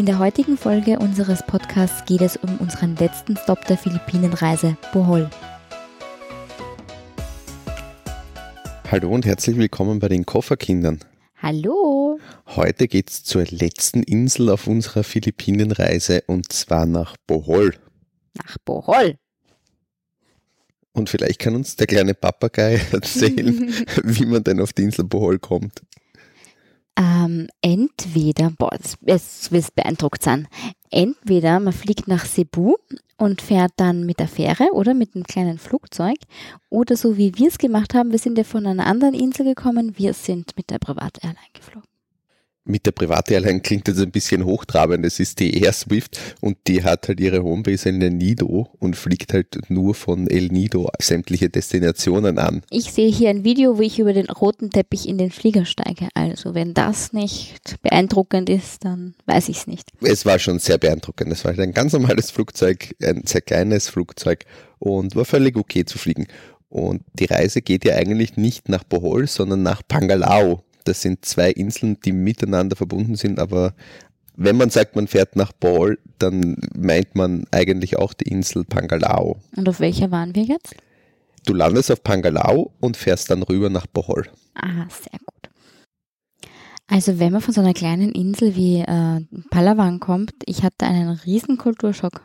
In der heutigen Folge unseres Podcasts geht es um unseren letzten Stop der Philippinenreise, Bohol. Hallo und herzlich willkommen bei den Kofferkindern. Hallo! Heute geht's zur letzten Insel auf unserer Philippinenreise und zwar nach Bohol. Nach Bohol! Und vielleicht kann uns der kleine Papagei erzählen, wie man denn auf die Insel Bohol kommt. Ähm, entweder, boah, es wird beeindruckt sein. Entweder man fliegt nach Cebu und fährt dann mit der Fähre oder mit einem kleinen Flugzeug. Oder so wie wir es gemacht haben, wir sind ja von einer anderen Insel gekommen, wir sind mit der Privat-Airline geflogen mit der Privat-Airline klingt das ein bisschen hochtrabend. Das ist die Air Swift und die hat halt ihre Homebase in El Nido und fliegt halt nur von El Nido sämtliche Destinationen an. Ich sehe hier ein Video, wo ich über den roten Teppich in den Flieger steige. Also wenn das nicht beeindruckend ist, dann weiß ich es nicht. Es war schon sehr beeindruckend. Es war halt ein ganz normales Flugzeug, ein sehr kleines Flugzeug und war völlig okay zu fliegen. Und die Reise geht ja eigentlich nicht nach Bohol, sondern nach Pangalao das sind zwei Inseln, die miteinander verbunden sind, aber wenn man sagt, man fährt nach Ball, dann meint man eigentlich auch die Insel Pangalao. Und auf welcher waren wir jetzt? Du landest auf Pangalao und fährst dann rüber nach Bohol. Ah, sehr gut. Also wenn man von so einer kleinen Insel wie äh, Palawan kommt, ich hatte einen riesen Kulturschock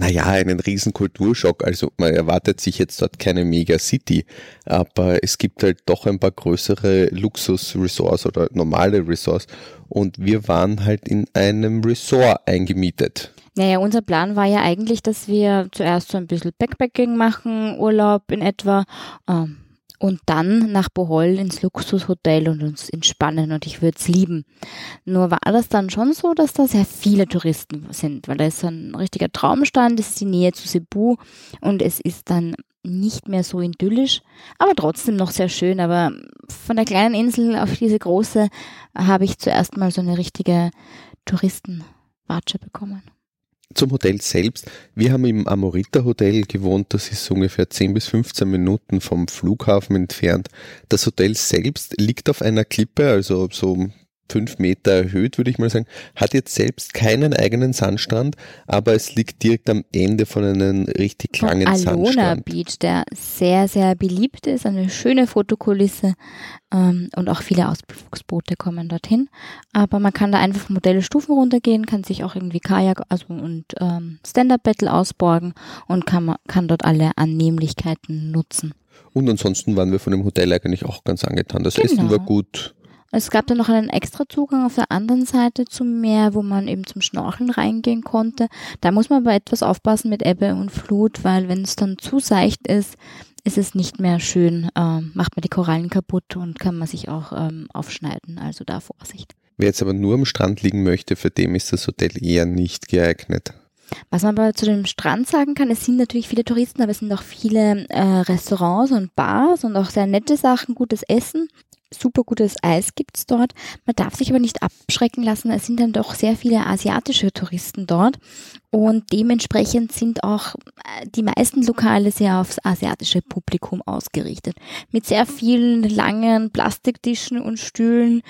naja, einen riesen Kulturschock. Also man erwartet sich jetzt dort keine Mega-City, aber es gibt halt doch ein paar größere Luxus-Resorts oder normale Resorts und wir waren halt in einem Resort eingemietet. Naja, unser Plan war ja eigentlich, dass wir zuerst so ein bisschen Backpacking machen, Urlaub in etwa. Ähm, und dann nach Bohol ins Luxushotel und uns entspannen und ich würde es lieben. Nur war das dann schon so, dass da sehr viele Touristen sind, weil da ist ein richtiger Traumstand, es ist die Nähe zu Cebu und es ist dann nicht mehr so idyllisch, aber trotzdem noch sehr schön. Aber von der kleinen Insel auf diese große habe ich zuerst mal so eine richtige Touristenwatsche bekommen zum Hotel selbst. Wir haben im Amorita Hotel gewohnt, das ist ungefähr 10 bis 15 Minuten vom Flughafen entfernt. Das Hotel selbst liegt auf einer Klippe, also so fünf Meter erhöht, würde ich mal sagen, hat jetzt selbst keinen eigenen Sandstrand, aber es liegt direkt am Ende von einem richtig langen Alona Sandstrand. Alona Beach, der sehr, sehr beliebt ist, eine schöne Fotokulisse ähm, und auch viele Ausflugsboote kommen dorthin. Aber man kann da einfach Modelle-Stufen runtergehen, kann sich auch irgendwie Kajak also und ähm, Stand-Up-Battle ausborgen und kann, kann dort alle Annehmlichkeiten nutzen. Und ansonsten waren wir von dem Hotel eigentlich auch ganz angetan. Das genau. Essen war gut. Es gab dann noch einen extra Zugang auf der anderen Seite zum Meer, wo man eben zum Schnorcheln reingehen konnte. Da muss man aber etwas aufpassen mit Ebbe und Flut, weil wenn es dann zu seicht ist, ist es nicht mehr schön, äh, macht man die Korallen kaputt und kann man sich auch ähm, aufschneiden. Also da Vorsicht. Wer jetzt aber nur am Strand liegen möchte, für den ist das Hotel eher nicht geeignet. Was man aber zu dem Strand sagen kann, es sind natürlich viele Touristen, aber es sind auch viele äh, Restaurants und Bars und auch sehr nette Sachen, gutes Essen super gutes Eis gibt's dort. Man darf sich aber nicht abschrecken lassen. Es sind dann doch sehr viele asiatische Touristen dort. Und dementsprechend sind auch äh, die meisten Lokale sehr aufs asiatische Publikum ausgerichtet. Mit sehr vielen langen Plastiktischen und Stühlen,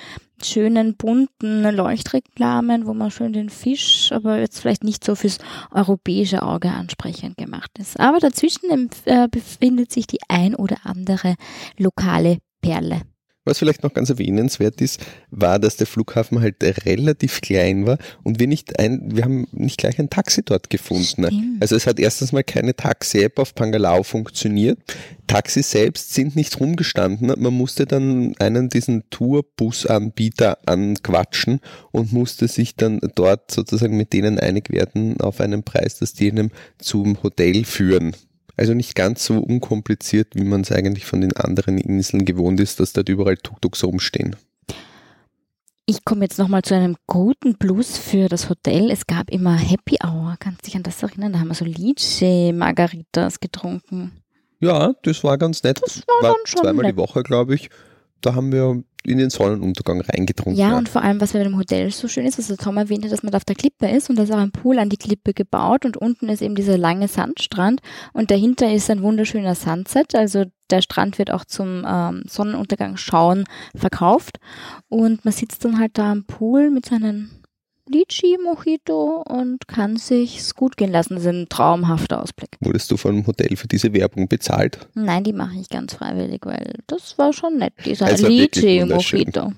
schönen bunten Leuchtreklamen, wo man schön den Fisch, aber jetzt vielleicht nicht so fürs europäische Auge ansprechend gemacht ist. Aber dazwischen äh, befindet sich die ein oder andere lokale Perle. Was vielleicht noch ganz erwähnenswert ist, war, dass der Flughafen halt relativ klein war und wir nicht ein, wir haben nicht gleich ein Taxi dort gefunden. Stimmt. Also es hat erstens mal keine Taxi-App auf Pangalao funktioniert. Taxis selbst sind nicht rumgestanden. Man musste dann einen diesen Tourbus-Anbieter anquatschen und musste sich dann dort sozusagen mit denen einig werden auf einen Preis, dass die einem zum Hotel führen. Also nicht ganz so unkompliziert, wie man es eigentlich von den anderen Inseln gewohnt ist, dass dort überall Tuk-Tuks rumstehen. Ich komme jetzt nochmal zu einem guten Plus für das Hotel. Es gab immer Happy Hour. Kannst du dich an das erinnern? Da haben wir so Lice Margaritas getrunken. Ja, das war ganz nett. Das war, war zweimal nett. die Woche, glaube ich. Da haben wir in den Sonnenuntergang reingetrunken. Ja, und vor allem, was bei dem Hotel so schön ist, also Tom erwähnte, dass man da auf der Klippe ist und da ist auch ein Pool an die Klippe gebaut und unten ist eben dieser lange Sandstrand und dahinter ist ein wunderschöner Sunset, also der Strand wird auch zum ähm, Sonnenuntergang schauen verkauft und man sitzt dann halt da am Pool mit seinen Lychee Mojito und kann sich's gut gehen lassen. Das ist ein traumhafter Ausblick. Wurdest du vom Hotel für diese Werbung bezahlt? Nein, die mache ich ganz freiwillig, weil das war schon nett, dieser Es war wirklich Lychee wunderschön. Mojito.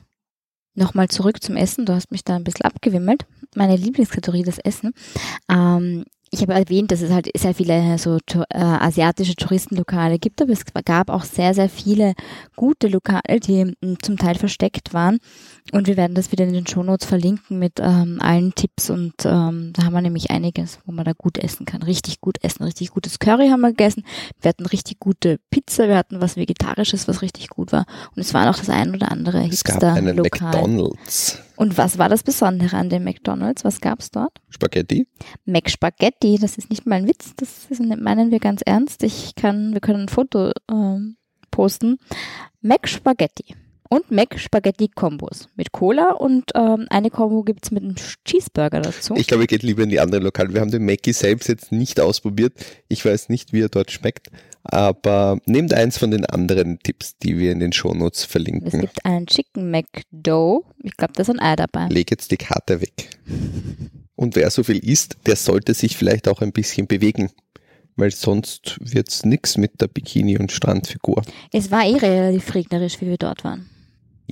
Nochmal zurück zum Essen. Du hast mich da ein bisschen abgewimmelt. Meine Lieblingskategorie, das Essen. Ähm, ich habe erwähnt, dass es halt sehr viele so tu- äh, asiatische Touristenlokale gibt, aber es gab auch sehr, sehr viele gute Lokale, die m, zum Teil versteckt waren. Und wir werden das wieder in den Shownotes verlinken mit ähm, allen Tipps. Und ähm, da haben wir nämlich einiges, wo man da gut essen kann. Richtig gut essen. Richtig gutes Curry haben wir gegessen. Wir hatten richtig gute Pizza. Wir hatten was Vegetarisches, was richtig gut war. Und es war noch das ein oder andere Es gab einen Hipster-Lokal. McDonalds. Und was war das Besondere an dem McDonalds? Was gab's dort? Spaghetti. Mac Spaghetti, das ist nicht mal ein Witz, das ist, meinen wir ganz ernst. Ich kann, wir können ein Foto ähm, posten. Mac Spaghetti und Mac Spaghetti Kombos mit Cola und ähm, eine Kombo gibt's mit einem Cheeseburger dazu. Ich glaube, ich gehe lieber in die anderen Lokale. Wir haben den Mackie selbst jetzt nicht ausprobiert. Ich weiß nicht, wie er dort schmeckt. Aber nehmt eins von den anderen Tipps, die wir in den Shownotes es verlinken. gibt einen Chicken McDough. Ich glaube, da ist ein Ei dabei. Leg jetzt die Karte weg. Und wer so viel isst, der sollte sich vielleicht auch ein bisschen bewegen. Weil sonst wird's nix mit der Bikini- und Strandfigur. Es war eh relativ regnerisch, wie wir dort waren.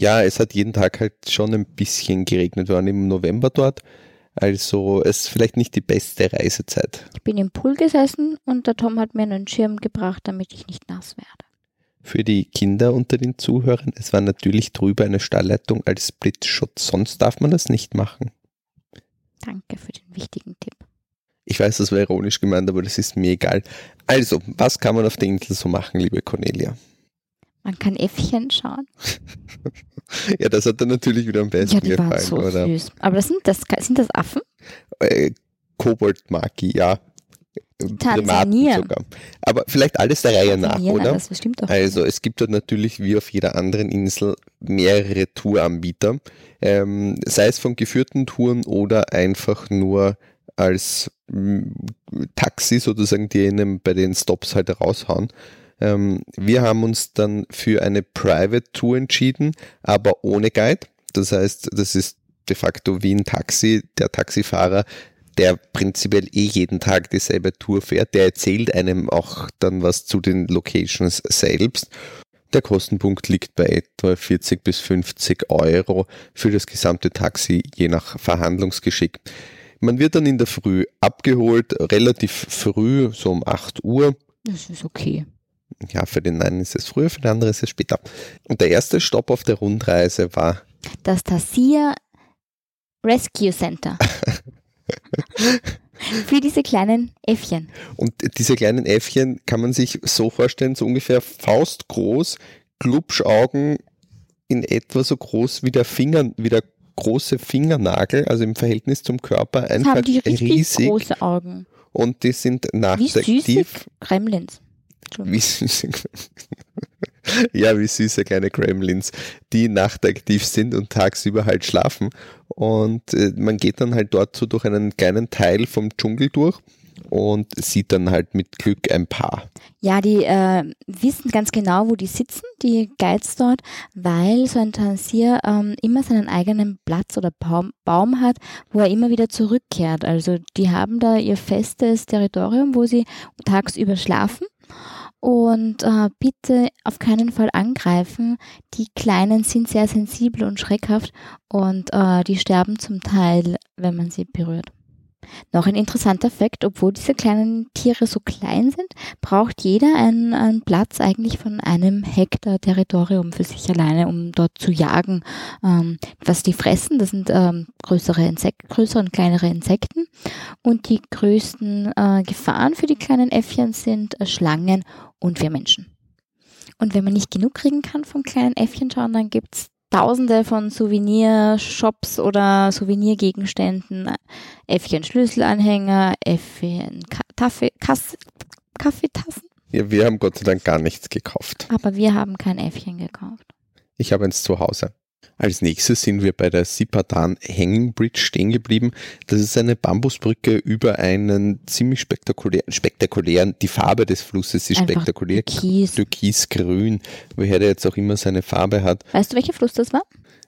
Ja, es hat jeden Tag halt schon ein bisschen geregnet. Wir waren im November dort. Also es ist vielleicht nicht die beste Reisezeit. Ich bin im Pool gesessen und der Tom hat mir einen Schirm gebracht, damit ich nicht nass werde. Für die Kinder unter den Zuhörern, es war natürlich drüber eine Stahlleitung als Blitzschutz. Sonst darf man das nicht machen. Danke für den wichtigen Tipp. Ich weiß, das war ironisch gemeint, aber das ist mir egal. Also, was kann man auf der Insel so machen, liebe Cornelia? Man kann Äffchen schauen. Ja, das hat dann natürlich wieder am besten Ja, die waren gefallen, so oder? süß. Aber das sind das, sind das Affen? Äh, Koboldmaki, ja. Tansania. sogar. Aber vielleicht alles der Reihe nach, Tansania, oder? Das stimmt doch. Also es gibt dort natürlich wie auf jeder anderen Insel mehrere Touranbieter, ähm, sei es von geführten Touren oder einfach nur als Taxi sozusagen, die ihnen bei den Stops halt raushauen. Ähm, wir haben uns dann für eine Private Tour entschieden, aber ohne Guide. Das heißt, das ist de facto wie ein Taxi. Der Taxifahrer der prinzipiell eh jeden Tag dieselbe Tour fährt, der erzählt einem auch dann was zu den Locations selbst. Der Kostenpunkt liegt bei etwa 40 bis 50 Euro für das gesamte Taxi, je nach Verhandlungsgeschick. Man wird dann in der Früh abgeholt, relativ früh, so um 8 Uhr. Das ist okay. Ja, für den einen ist es früher, für den anderen ist es später. Und der erste Stopp auf der Rundreise war Das Tassia Rescue Center. Für diese kleinen Äffchen. Und diese kleinen Äffchen kann man sich so vorstellen, so ungefähr faustgroß, Glubschaugen in etwa so groß wie der Finger, wie der große Fingernagel, also im Verhältnis zum Körper, Das einfach haben die richtig riesig große Augen. und die sind Wie süße nachtaktiv. Gremlins. Wie süße, ja, wie süße kleine Gremlins, die nachtaktiv sind und tagsüber halt schlafen. Und äh, man geht dann halt dort so durch einen kleinen Teil vom Dschungel durch und sieht dann halt mit Glück ein Paar. Ja, die äh, wissen ganz genau, wo die sitzen, die Guides dort, weil so ein Tansier ähm, immer seinen eigenen Platz oder Baum, Baum hat, wo er immer wieder zurückkehrt. Also die haben da ihr festes Territorium, wo sie tagsüber schlafen. Und äh, bitte auf keinen Fall angreifen. Die Kleinen sind sehr sensibel und schreckhaft und äh, die sterben zum Teil, wenn man sie berührt. Noch ein interessanter Fakt, obwohl diese kleinen Tiere so klein sind, braucht jeder einen, einen Platz eigentlich von einem Hektar Territorium für sich alleine, um dort zu jagen. Ähm, was die fressen, das sind ähm, größere, Insek größere und kleinere Insekten. Und die größten äh, Gefahren für die kleinen Äffchen sind äh, Schlangen und wir Menschen. Und wenn man nicht genug kriegen kann vom kleinen Äffchen schauen, dann gibt's Tausende von Souvenirshops oder Souvenirgegenständen, Äffchen Schlüsselanhänger, Äffchen Kass- Kaffeetassen. Ja, wir haben Gott sei Dank gar nichts gekauft. Aber wir haben kein Äffchen gekauft. Ich habe eins zu Hause. Als nächstes sind wir bei der Sipadan Hanging Bridge stehen geblieben. Das ist eine Bambusbrücke über einen ziemlich spektakulären, spektakulären, die Farbe des Flusses ist Einfach spektakulär, Türkis. türkisgrün, woher der jetzt auch immer seine Farbe hat. Weißt du, welcher Fluss das war?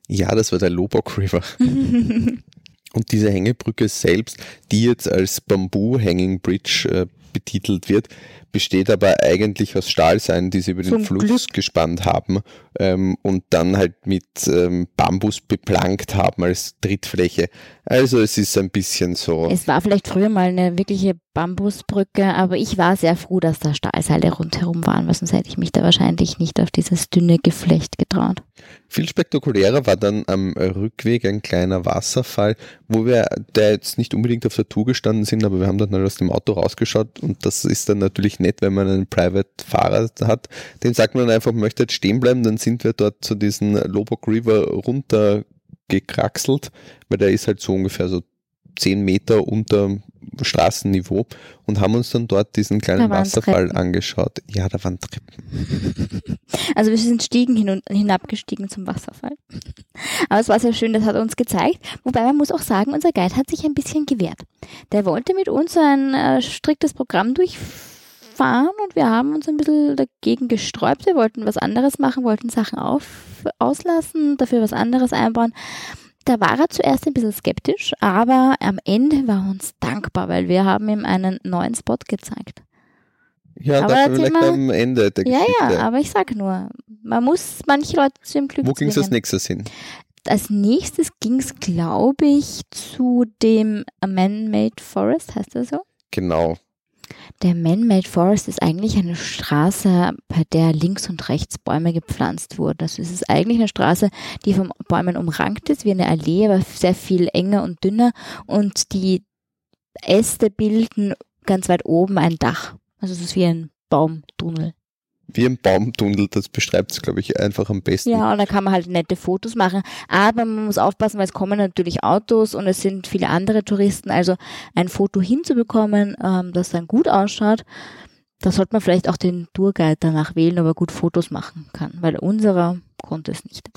Ja, das war der Lobok River. Und diese Hängebrücke selbst, die jetzt als Bamboo Hanging Bridge äh, betitelt wird, besteht aber eigentlich aus Stahlseilen, die sie über den Fluss Glück. gespannt haben ähm, und dann halt mit ähm, Bambus beplankt haben als Trittfläche. Also es ist ein bisschen so. Es war vielleicht früher mal eine wirkliche Bambusbrücke, aber ich war sehr froh, dass da Stahlseile rundherum waren, weil sonst hätte ich mich da wahrscheinlich nicht auf dieses dünne Geflecht getraut. Viel spektakulärer war dann am Rückweg ein kleiner Wasserfall, wo wir, der jetzt nicht unbedingt auf der Tour gestanden sind, aber wir haben dann mal aus dem Auto rausgeschaut und das ist dann natürlich nett, wenn man einen Private-Fahrer hat. Dem sagt man einfach, möchte jetzt stehen bleiben, dann sind wir dort zu diesem Lobok River runtergekraxelt, weil der ist halt so ungefähr so zehn Meter unter Straßenniveau und haben uns dann dort diesen kleinen Wasserfall Treppen. angeschaut. Ja, da waren Treppen. Also wir sind Stiegen hin und hinabgestiegen zum Wasserfall. Aber es war sehr schön, das hat er uns gezeigt. Wobei man muss auch sagen, unser Guide hat sich ein bisschen gewehrt. Der wollte mit uns ein äh, striktes Programm durchfahren und wir haben uns ein bisschen dagegen gesträubt. Wir wollten was anderes machen, wollten Sachen auf, auslassen, dafür was anderes einbauen. Da war er zuerst ein bisschen skeptisch, aber am Ende war er uns dankbar, weil wir haben ihm einen neuen Spot gezeigt. Ja, aber das vielleicht am Ende der ja, Geschichte. Ja, aber ich sag nur, man muss manche Leute zu dem Glück Wo ging es als nächstes hin? Als nächstes ging es, glaube ich, zu dem Man-Made Forest, heißt das so? Genau. Der Man-Made Forest ist eigentlich eine Straße, bei der links und rechts Bäume gepflanzt wurden. Also es ist eigentlich eine Straße, die von Bäumen umrankt ist, wie eine Allee, aber sehr viel enger und dünner. Und die Äste bilden ganz weit oben ein Dach. Also es ist wie ein Baumtunnel wie ein Baumtunnel, das beschreibt es, glaube ich, einfach am besten. Ja, und da kann man halt nette Fotos machen. Aber man muss aufpassen, weil es kommen natürlich Autos und es sind viele andere Touristen. Also ein Foto hinzubekommen, ähm, das dann gut ausschaut, da sollte man vielleicht auch den Tourguide danach wählen, ob er gut Fotos machen kann, weil unserer konnte es nicht.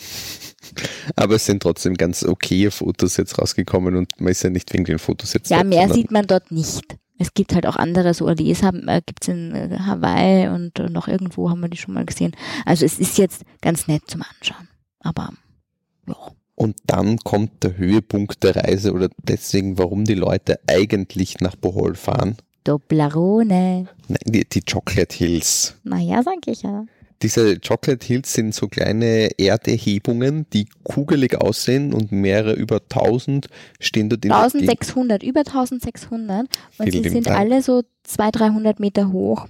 Aber es sind trotzdem ganz okaye Fotos jetzt rausgekommen und man ist ja nicht wegen den Fotos jetzt. Ja, mehr sieht man dort nicht. Es gibt halt auch andere, so Orleans äh, gibt es in äh, Hawaii und äh, noch irgendwo haben wir die schon mal gesehen. Also es ist jetzt ganz nett zum Anschauen. Aber ja. Und dann kommt der Höhepunkt der Reise oder deswegen, warum die Leute eigentlich nach Bohol fahren. Doblerone. Nein, die, die Chocolate Hills. Naja, sag ich ja. Diese Chocolate Hills sind so kleine Erderhebungen, die kugelig aussehen und mehrere über 1000 stehen dort in 1600, über 1600 und sie sind Dank. alle so 200, 300 Meter hoch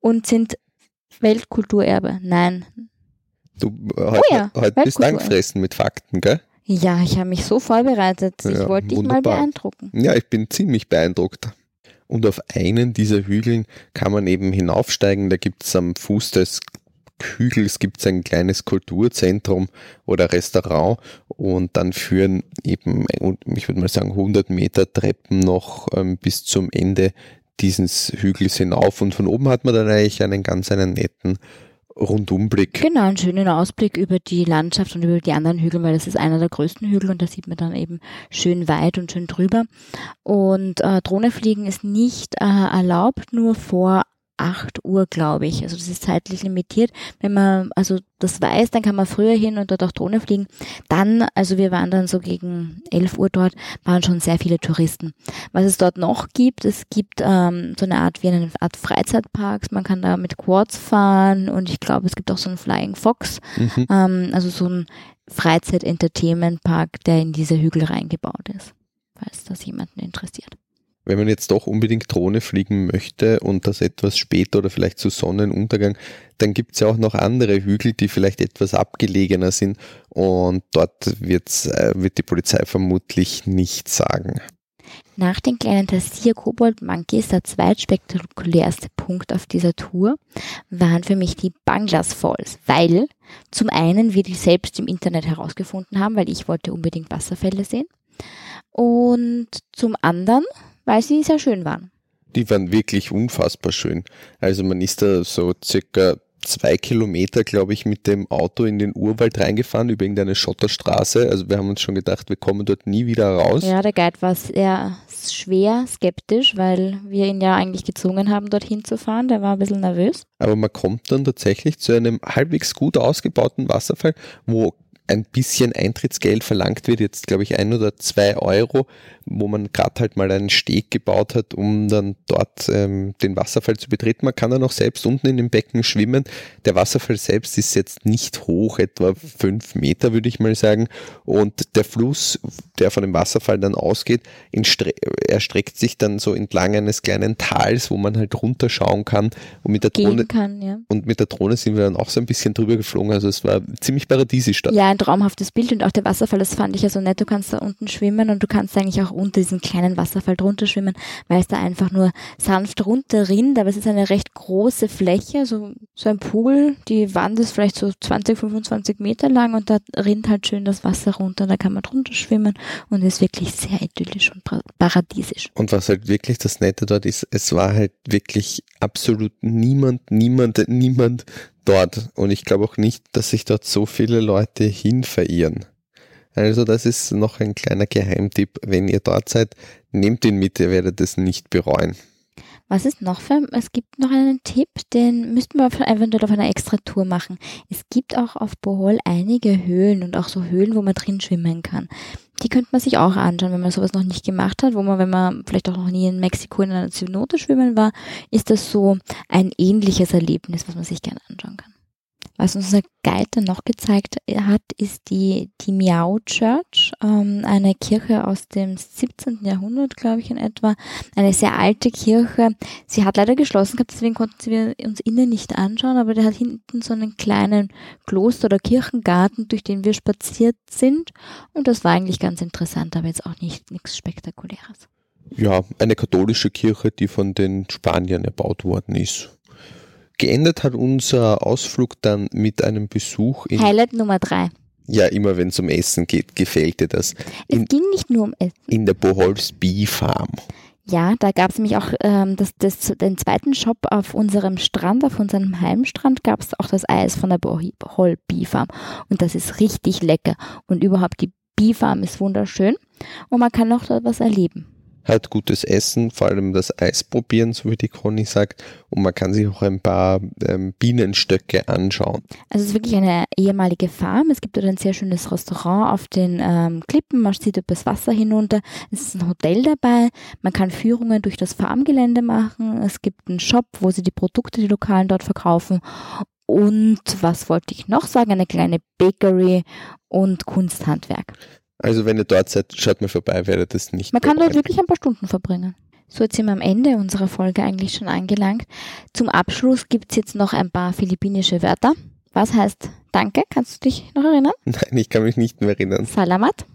und sind Weltkulturerbe. Nein. Du heute, oh ja, heute bist angefressen mit Fakten, gell? Ja, ich habe mich so vorbereitet. Ich ja, wollte dich mal beeindrucken. Ja, ich bin ziemlich beeindruckt und auf einen dieser Hügeln kann man eben hinaufsteigen. Da gibt es am Fuß des Hügels gibt's ein kleines Kulturzentrum oder Restaurant und dann führen eben, ich würde mal sagen, 100 Meter Treppen noch ähm, bis zum Ende dieses Hügels hinauf und von oben hat man dann eigentlich einen ganz einen netten Rundumblick. Genau, einen schönen Ausblick über die Landschaft und über die anderen Hügel, weil das ist einer der größten Hügel und da sieht man dann eben schön weit und schön drüber. Und äh, Drohnefliegen ist nicht äh, erlaubt, nur vor 8 Uhr, glaube ich. Also das ist zeitlich limitiert. Wenn man also das weiß, dann kann man früher hin und dort auch Drohne fliegen. Dann, also wir waren dann so gegen 11 Uhr dort, waren schon sehr viele Touristen. Was es dort noch gibt, es gibt ähm, so eine Art wie eine Art Freizeitparks. Man kann da mit Quads fahren und ich glaube, es gibt auch so einen Flying Fox, mhm. ähm, also so ein Freizeit-Entertainment-Park, der in diese Hügel reingebaut ist, falls das jemanden interessiert wenn man jetzt doch unbedingt Drohne fliegen möchte und das etwas später oder vielleicht zu Sonnenuntergang, dann gibt es ja auch noch andere Hügel, die vielleicht etwas abgelegener sind und dort wird's, äh, wird die Polizei vermutlich nichts sagen. Nach den kleinen Tassier Kobold Monkeys, der zweitspektakulärste Punkt auf dieser Tour, waren für mich die Banglas Falls, weil zum einen wir die selbst im Internet herausgefunden haben, weil ich wollte unbedingt Wasserfälle sehen. Und zum anderen weil sie sehr schön waren. Die waren wirklich unfassbar schön. Also man ist da so circa zwei Kilometer, glaube ich, mit dem Auto in den Urwald reingefahren über irgendeine Schotterstraße. Also wir haben uns schon gedacht, wir kommen dort nie wieder raus. Ja, der Guide war sehr schwer skeptisch, weil wir ihn ja eigentlich gezwungen haben, dorthin zu fahren. Der war ein bisschen nervös. Aber man kommt dann tatsächlich zu einem halbwegs gut ausgebauten Wasserfall, wo ein bisschen Eintrittsgeld verlangt wird, jetzt glaube ich ein oder zwei Euro, wo man gerade halt mal einen Steg gebaut hat, um dann dort ähm, den Wasserfall zu betreten. Man kann dann auch selbst unten in dem Becken schwimmen. Der Wasserfall selbst ist jetzt nicht hoch, etwa fünf Meter würde ich mal sagen. Und der Fluss, der von dem Wasserfall dann ausgeht, erstreckt sich dann so entlang eines kleinen Tals, wo man halt runterschauen kann. Und mit der Drohne, kann, ja. und mit der Drohne sind wir dann auch so ein bisschen drüber geflogen. Also es war ziemlich paradiesisch dort. Ja, ein traumhaftes Bild und auch der Wasserfall, das fand ich ja so nett. Du kannst da unten schwimmen und du kannst eigentlich auch unter diesem kleinen Wasserfall drunter schwimmen, weil es da einfach nur sanft runter rinnt, aber es ist eine recht große Fläche, so, so ein Pool. Die Wand ist vielleicht so 20, 25 Meter lang und da rinnt halt schön das Wasser runter. Da kann man drunter schwimmen und ist wirklich sehr idyllisch und paradiesisch. Und was halt wirklich das Nette dort ist, es war halt wirklich absolut niemand, niemand, niemand dort. Und ich glaube auch nicht, dass sich dort so viele Leute hin verirren. Also das ist noch ein kleiner Geheimtipp. Wenn ihr dort seid, nehmt ihn mit, ihr werdet es nicht bereuen. Was ist noch für, es gibt noch einen Tipp, den müssten wir eventuell auf einer extra Tour machen. Es gibt auch auf Bohol einige Höhlen und auch so Höhlen, wo man drin schwimmen kann. Die könnte man sich auch anschauen, wenn man sowas noch nicht gemacht hat, wo man, wenn man vielleicht auch noch nie in Mexiko in einer Zynote schwimmen war, ist das so ein ähnliches Erlebnis, was man sich gerne anschauen kann. Was unser Guide dann noch gezeigt hat, ist die, die Miao Church, ähm, eine Kirche aus dem 17. Jahrhundert, glaube ich in etwa. Eine sehr alte Kirche. Sie hat leider geschlossen gehabt, deswegen konnten wir uns innen nicht anschauen, aber der hat hinten so einen kleinen Kloster- oder Kirchengarten, durch den wir spaziert sind. Und das war eigentlich ganz interessant, aber jetzt auch nicht nichts Spektakuläres. Ja, eine katholische Kirche, die von den Spaniern erbaut worden ist. Geendet hat unser Ausflug dann mit einem Besuch in. Highlight Nummer drei. Ja, immer wenn es um Essen geht, gefällt dir das. In, es ging nicht nur um Essen. In der Boholz Bee Farm. Ja, da gab es nämlich auch ähm, das, das, den zweiten Shop auf unserem Strand, auf unserem Heimstrand gab es auch das Eis von der Bohol Bee Farm. Und das ist richtig lecker. Und überhaupt die Bee Farm ist wunderschön. Und man kann auch dort was erleben halt gutes Essen, vor allem das Eis probieren, so wie die Conny sagt. Und man kann sich auch ein paar ähm, Bienenstöcke anschauen. Also es ist wirklich eine ehemalige Farm. Es gibt dort ein sehr schönes Restaurant auf den ähm, Klippen. Man sieht das Wasser hinunter. Es ist ein Hotel dabei. Man kann Führungen durch das Farmgelände machen. Es gibt einen Shop, wo sie die Produkte, die Lokalen dort verkaufen. Und was wollte ich noch sagen? Eine kleine Bakery und Kunsthandwerk. Also wenn ihr dort seid, schaut mal vorbei, werdet es nicht. Man kann dort wirklich ein paar Stunden verbringen. So, jetzt sind wir am Ende unserer Folge eigentlich schon angelangt. Zum Abschluss gibt es jetzt noch ein paar philippinische Wörter. Was heißt Danke? Kannst du dich noch erinnern? Nein, ich kann mich nicht mehr erinnern. Salamat.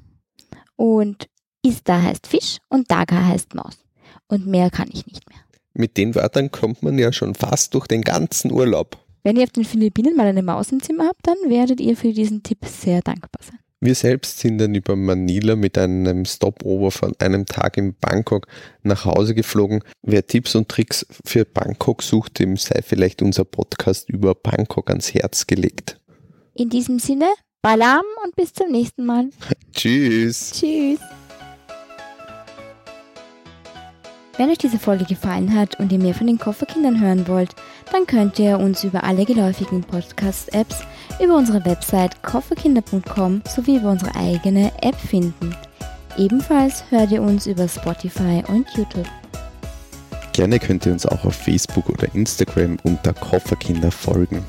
Und Ista heißt Fisch und Daga heißt Maus. Und mehr kann ich nicht mehr. Mit den Wörtern kommt man ja schon fast durch den ganzen Urlaub. Wenn ihr auf den Philippinen mal eine Maus im Zimmer habt, dann werdet ihr für diesen Tipp sehr dankbar sein. Wir selbst sind dann über Manila mit einem Stopover von einem Tag in Bangkok nach Hause geflogen. Wer Tipps und Tricks für Bangkok sucht, dem sei vielleicht unser Podcast über Bangkok ans Herz gelegt. In diesem Sinne, Balam und bis zum nächsten Mal. Tschüss. Tschüss. Wenn euch diese Folge gefallen hat und ihr mehr von den Kofferkindern hören wollt, dann könnt ihr uns über alle geläufigen Podcast-Apps, über unsere Website kofferkinder.com sowie über unsere eigene App finden. Ebenfalls hört ihr uns über Spotify und YouTube. Gerne könnt ihr uns auch auf Facebook oder Instagram unter Kofferkinder folgen.